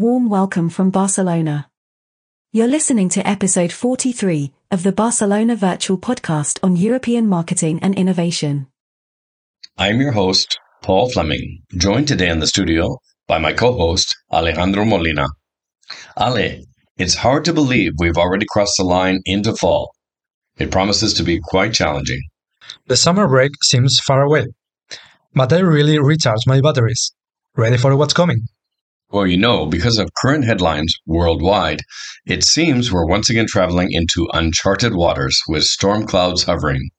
warm welcome from Barcelona. You're listening to episode 43 of the Barcelona Virtual Podcast on European marketing and innovation. I'm your host, Paul Fleming, joined today in the studio by my co host, Alejandro Molina. Ale, it's hard to believe we've already crossed the line into fall. It promises to be quite challenging. The summer break seems far away, but I really recharge my batteries, ready for what's coming. Well, you know, because of current headlines worldwide, it seems we're once again traveling into uncharted waters with storm clouds hovering.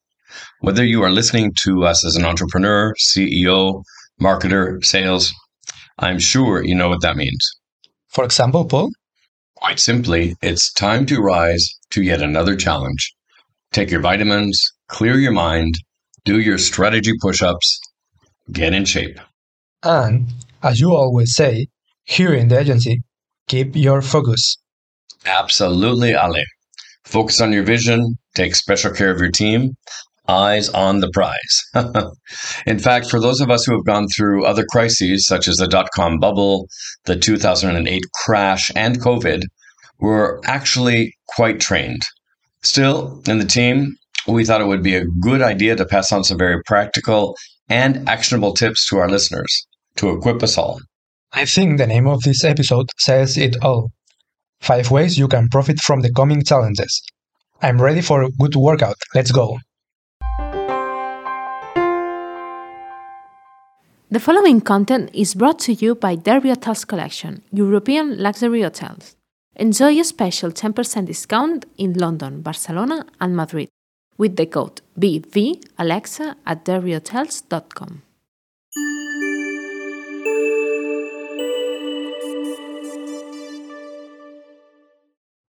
Whether you are listening to us as an entrepreneur, CEO, marketer, sales, I'm sure you know what that means. For example, Paul? Quite simply, it's time to rise to yet another challenge. Take your vitamins, clear your mind, do your strategy push ups, get in shape. And, as you always say, here in the agency, keep your focus. Absolutely, Ale. Focus on your vision, take special care of your team, eyes on the prize. in fact, for those of us who have gone through other crises, such as the dot com bubble, the 2008 crash, and COVID, we're actually quite trained. Still, in the team, we thought it would be a good idea to pass on some very practical and actionable tips to our listeners to equip us all. I think the name of this episode says it all. Five ways you can profit from the coming challenges. I'm ready for a good workout. Let's go. The following content is brought to you by Derby Hotels Collection, European luxury hotels. Enjoy a special 10% discount in London, Barcelona, and Madrid with the code BVAlexa at derbyhotels.com.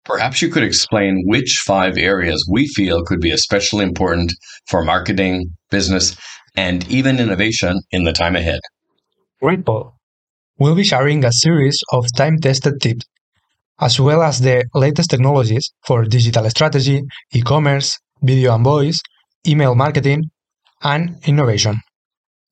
Perhaps you could explain which five areas we feel could be especially important for marketing, business, and even innovation in the time ahead. Great, Paul. We'll be sharing a series of time tested tips, as well as the latest technologies for digital strategy, e commerce, video and voice, email marketing, and innovation.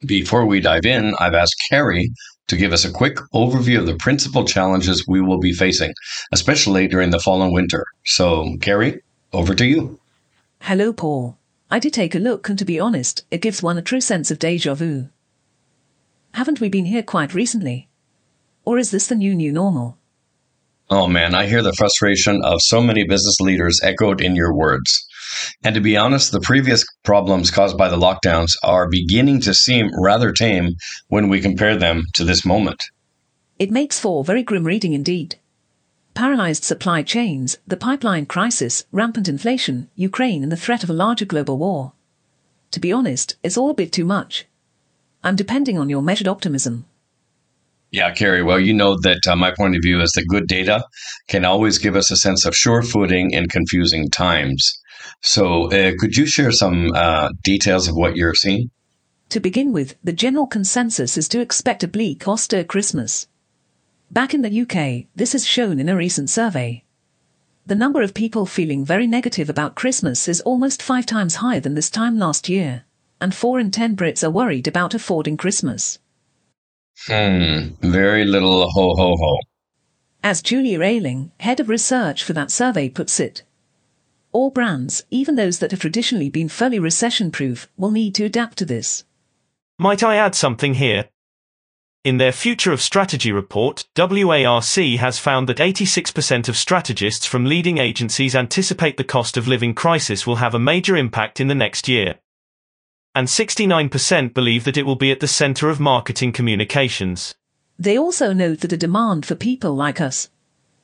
Before we dive in, I've asked Carrie to give us a quick overview of the principal challenges we will be facing, especially during the fall and winter. So, Carrie, over to you. Hello, Paul. I did take a look, and to be honest, it gives one a true sense of deja vu. Haven't we been here quite recently? Or is this the new new normal? Oh man, I hear the frustration of so many business leaders echoed in your words. And to be honest, the previous problems caused by the lockdowns are beginning to seem rather tame when we compare them to this moment. It makes for very grim reading indeed. Paralyzed supply chains, the pipeline crisis, rampant inflation, Ukraine, and the threat of a larger global war. To be honest, it's all a bit too much. I'm depending on your measured optimism. Yeah, Carrie. Well, you know that uh, my point of view is that good data can always give us a sense of sure footing in confusing times. So, uh, could you share some uh, details of what you're seeing? To begin with, the general consensus is to expect a bleak, austere Christmas. Back in the UK, this is shown in a recent survey. The number of people feeling very negative about Christmas is almost five times higher than this time last year, and four in ten Brits are worried about affording Christmas. Hmm, very little ho ho ho. As Julia Ayling, head of research for that survey, puts it, all brands, even those that have traditionally been fully recession proof, will need to adapt to this. Might I add something here? In their Future of Strategy report, WARC has found that 86% of strategists from leading agencies anticipate the cost of living crisis will have a major impact in the next year. And 69% believe that it will be at the center of marketing communications. They also note that a demand for people like us,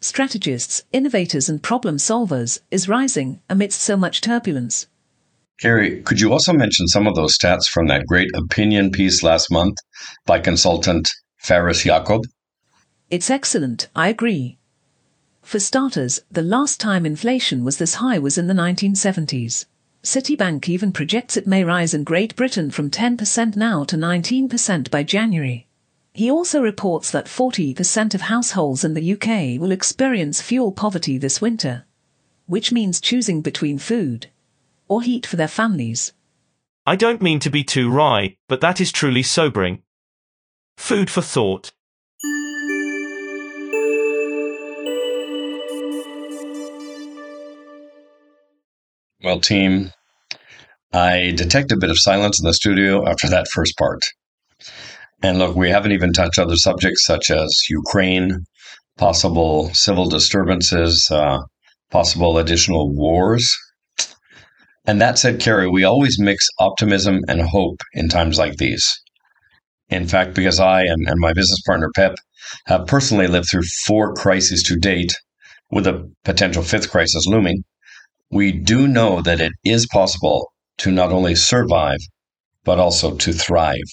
strategists, innovators, and problem solvers, is rising amidst so much turbulence. Carrie, could you also mention some of those stats from that great opinion piece last month by consultant Faris Yakob? It's excellent, I agree. For starters, the last time inflation was this high was in the 1970s. Citibank even projects it may rise in Great Britain from 10% now to 19% by January. He also reports that 40% of households in the UK will experience fuel poverty this winter, which means choosing between food or heat for their families. I don't mean to be too wry, but that is truly sobering. Food for thought. Well, team, I detect a bit of silence in the studio after that first part. And look, we haven't even touched other subjects such as Ukraine, possible civil disturbances, uh, possible additional wars. And that said, Carrie, we always mix optimism and hope in times like these. In fact, because I and, and my business partner, Pep, have personally lived through four crises to date, with a potential fifth crisis looming, we do know that it is possible to not only survive, but also to thrive.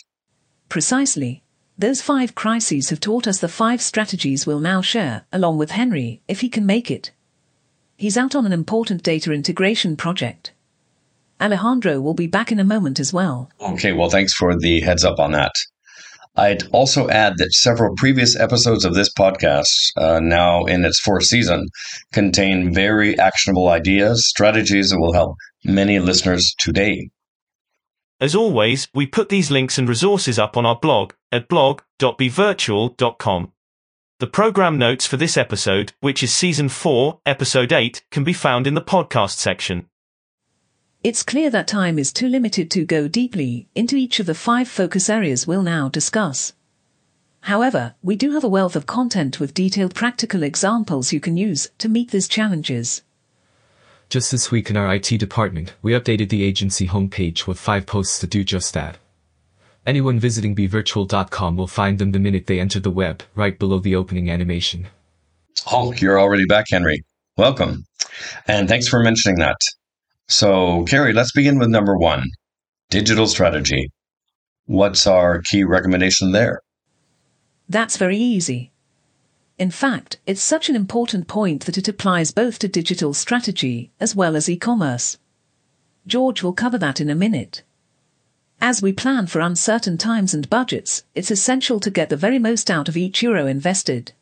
Precisely. Those five crises have taught us the five strategies we'll now share, along with Henry, if he can make it. He's out on an important data integration project. Alejandro will be back in a moment as well. Okay, well, thanks for the heads up on that. I'd also add that several previous episodes of this podcast, uh, now in its fourth season, contain very actionable ideas, strategies that will help many listeners today. As always, we put these links and resources up on our blog at blog.bvirtual.com. The program notes for this episode, which is season 4, episode 8, can be found in the podcast section. It's clear that time is too limited to go deeply into each of the five focus areas we'll now discuss. However, we do have a wealth of content with detailed practical examples you can use to meet these challenges. Just this week in our IT department, we updated the agency homepage with five posts to do just that. Anyone visiting bvirtual.com will find them the minute they enter the web, right below the opening animation. Hulk, you're already back, Henry. Welcome. And thanks for mentioning that. So, Carrie, let's begin with number one digital strategy. What's our key recommendation there? That's very easy. In fact, it's such an important point that it applies both to digital strategy as well as e-commerce. George will cover that in a minute. As we plan for uncertain times and budgets, it's essential to get the very most out of each euro invested.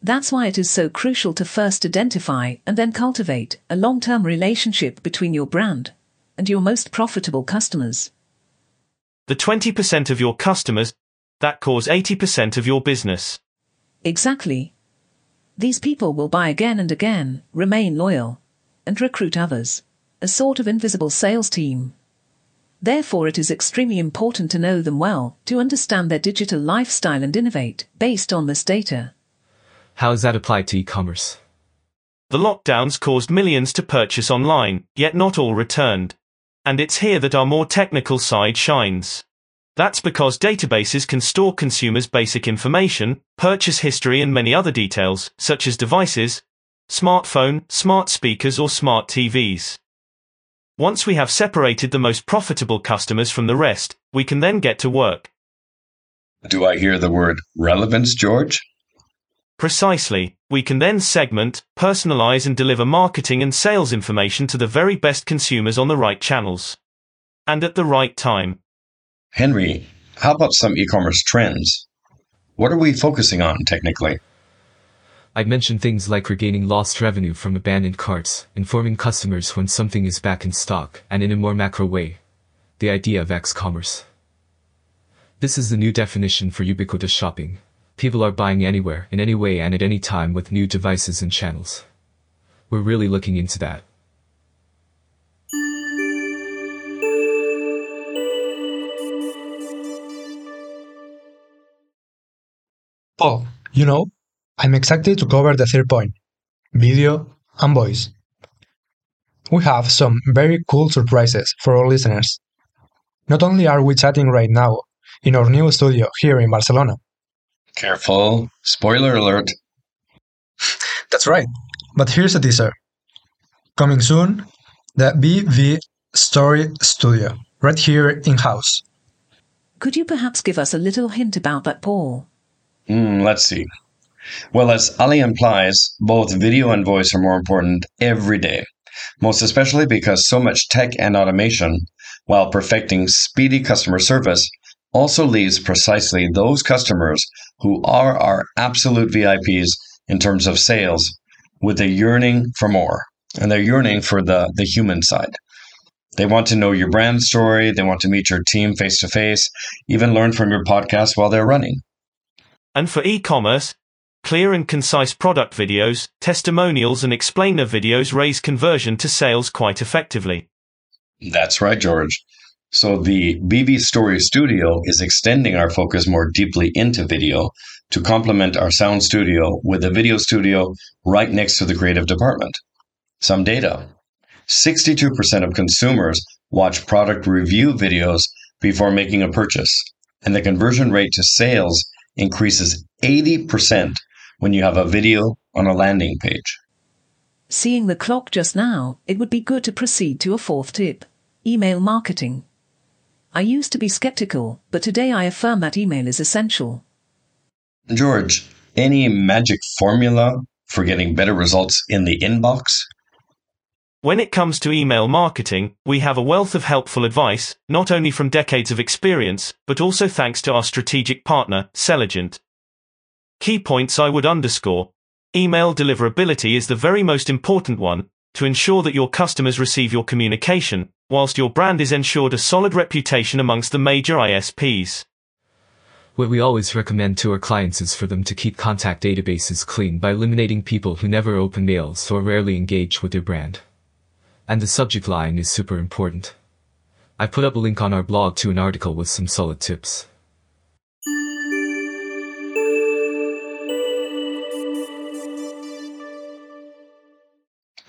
That's why it is so crucial to first identify and then cultivate a long-term relationship between your brand and your most profitable customers. The 20% of your customers that cause 80% of your business. Exactly. These people will buy again and again, remain loyal, and recruit others. A sort of invisible sales team. Therefore, it is extremely important to know them well, to understand their digital lifestyle and innovate based on this data. How does that apply to e-commerce? The lockdowns caused millions to purchase online, yet not all returned. And it's here that our more technical side shines. That's because databases can store consumers' basic information, purchase history and many other details, such as devices, smartphone, smart speakers or smart TVs. Once we have separated the most profitable customers from the rest, we can then get to work. Do I hear the word relevance, George? Precisely, we can then segment, personalize and deliver marketing and sales information to the very best consumers on the right channels. And at the right time. Henry, how about some e commerce trends? What are we focusing on technically? I'd mention things like regaining lost revenue from abandoned carts, informing customers when something is back in stock, and in a more macro way, the idea of X-commerce. This is the new definition for ubiquitous shopping. People are buying anywhere, in any way and at any time with new devices and channels. We're really looking into that. Paul, you know, I'm excited to cover the third point video and voice. We have some very cool surprises for our listeners. Not only are we chatting right now in our new studio here in Barcelona, Careful. Spoiler alert. That's right. But here's a teaser. Coming soon, the BV Story Studio, right here in house. Could you perhaps give us a little hint about that, Paul? Mm, let's see. Well, as Ali implies, both video and voice are more important every day, most especially because so much tech and automation, while perfecting speedy customer service, also leaves precisely those customers who are our absolute VIPs in terms of sales with a yearning for more. And they're yearning for the, the human side. They want to know your brand story. They want to meet your team face to face, even learn from your podcast while they're running. And for e commerce, Clear and concise product videos, testimonials, and explainer videos raise conversion to sales quite effectively. That's right, George. So the BV Story Studio is extending our focus more deeply into video to complement our sound studio with a video studio right next to the creative department. Some data. 62% of consumers watch product review videos before making a purchase, and the conversion rate to sales increases 80% when you have a video on a landing page. Seeing the clock just now, it would be good to proceed to a fourth tip email marketing. I used to be skeptical, but today I affirm that email is essential. George, any magic formula for getting better results in the inbox? When it comes to email marketing, we have a wealth of helpful advice, not only from decades of experience, but also thanks to our strategic partner, Selligent. Key points I would underscore. Email deliverability is the very most important one, to ensure that your customers receive your communication, whilst your brand is ensured a solid reputation amongst the major ISPs. What we always recommend to our clients is for them to keep contact databases clean by eliminating people who never open mails or rarely engage with their brand. And the subject line is super important. I put up a link on our blog to an article with some solid tips.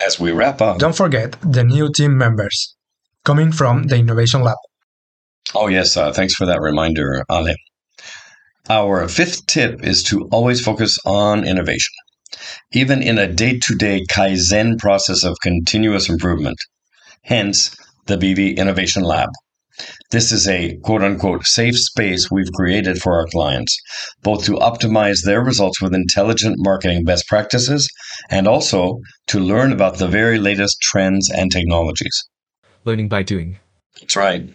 As we wrap up, Don't forget the new team members coming from the Innovation Lab. oh yes, uh, thanks for that reminder, Ale. Our fifth tip is to always focus on innovation, even in a day to day Kaizen process of continuous improvement. Hence, the BV Innovation Lab. This is a quote unquote safe space we've created for our clients, both to optimize their results with intelligent marketing best practices and also to learn about the very latest trends and technologies. Learning by doing. That's right.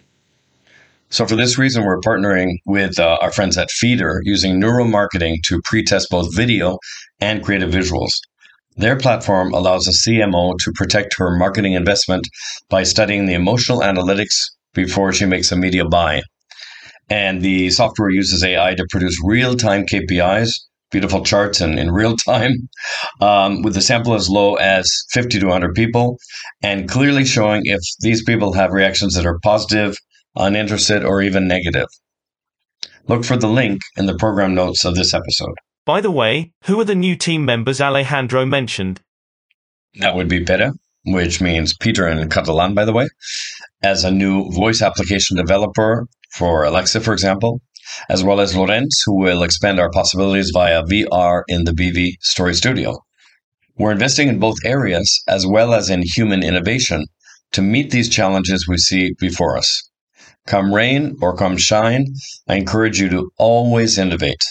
So, for this reason, we're partnering with uh, our friends at Feeder using neural marketing to pre test both video and creative visuals. Their platform allows a CMO to protect her marketing investment by studying the emotional analytics before she makes a media buy. And the software uses AI to produce real time KPIs, beautiful charts in, in real time, um, with a sample as low as 50 to 100 people, and clearly showing if these people have reactions that are positive, uninterested, or even negative. Look for the link in the program notes of this episode. By the way, who are the new team members Alejandro mentioned? That would be Pere, which means Peter in Catalan, by the way, as a new voice application developer for Alexa, for example, as well as Lorenz, who will expand our possibilities via VR in the BV Story Studio. We're investing in both areas as well as in human innovation to meet these challenges we see before us. Come rain or come shine, I encourage you to always innovate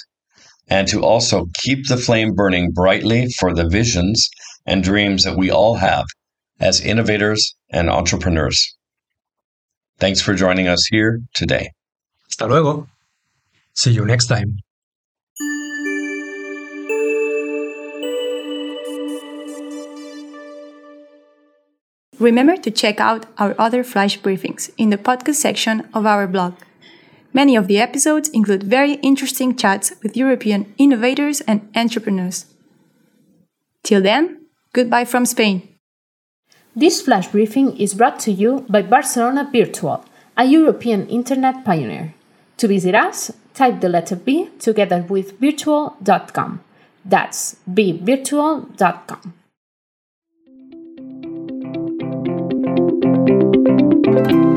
and to also keep the flame burning brightly for the visions and dreams that we all have as innovators and entrepreneurs. Thanks for joining us here today. Hasta luego. See you next time. Remember to check out our other flash briefings in the podcast section of our blog. Many of the episodes include very interesting chats with European innovators and entrepreneurs. Till then, goodbye from Spain. This flash briefing is brought to you by Barcelona Virtual, a European internet pioneer. To visit us, type the letter B together with virtual.com. That's bvirtual.com. thank you